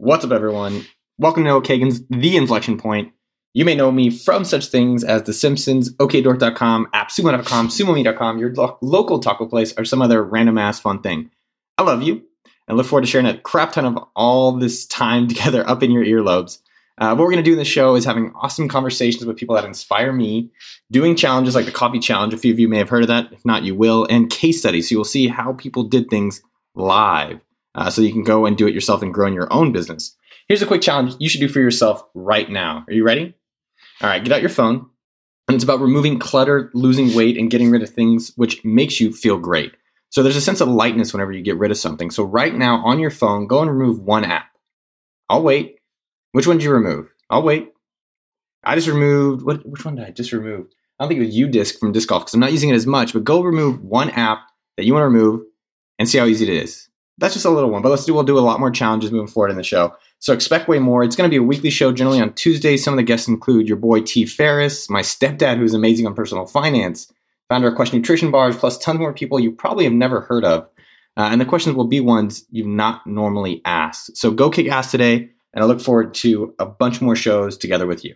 What's up, everyone? Welcome to Noah Kagan's The Inflection Point. You may know me from such things as The Simpsons, OKDork.com, AppSumo.com, SumoMe.com, your lo- local taco place, or some other random ass fun thing. I love you and look forward to sharing a crap ton of all this time together up in your earlobes. Uh, what we're going to do in the show is having awesome conversations with people that inspire me, doing challenges like the coffee challenge. A few of you may have heard of that. If not, you will. And case studies. So you'll see how people did things live. Uh, so you can go and do it yourself and grow in your own business. Here's a quick challenge you should do for yourself right now. Are you ready? All right, get out your phone. And it's about removing clutter, losing weight, and getting rid of things which makes you feel great. So there's a sense of lightness whenever you get rid of something. So right now on your phone, go and remove one app. I'll wait. Which one did you remove? I'll wait. I just removed what? Which one did I just remove? I don't think it was UDisc from Disc Golf because I'm not using it as much. But go remove one app that you want to remove and see how easy it is. That's just a little one, but let's do. We'll do a lot more challenges moving forward in the show. So expect way more. It's going to be a weekly show, generally on Tuesdays. Some of the guests include your boy T. Ferriss, my stepdad, who's amazing on personal finance, founder of Quest Nutrition Bars, plus tons more people you probably have never heard of. Uh, and the questions will be ones you've not normally asked. So go kick ass today, and I look forward to a bunch more shows together with you.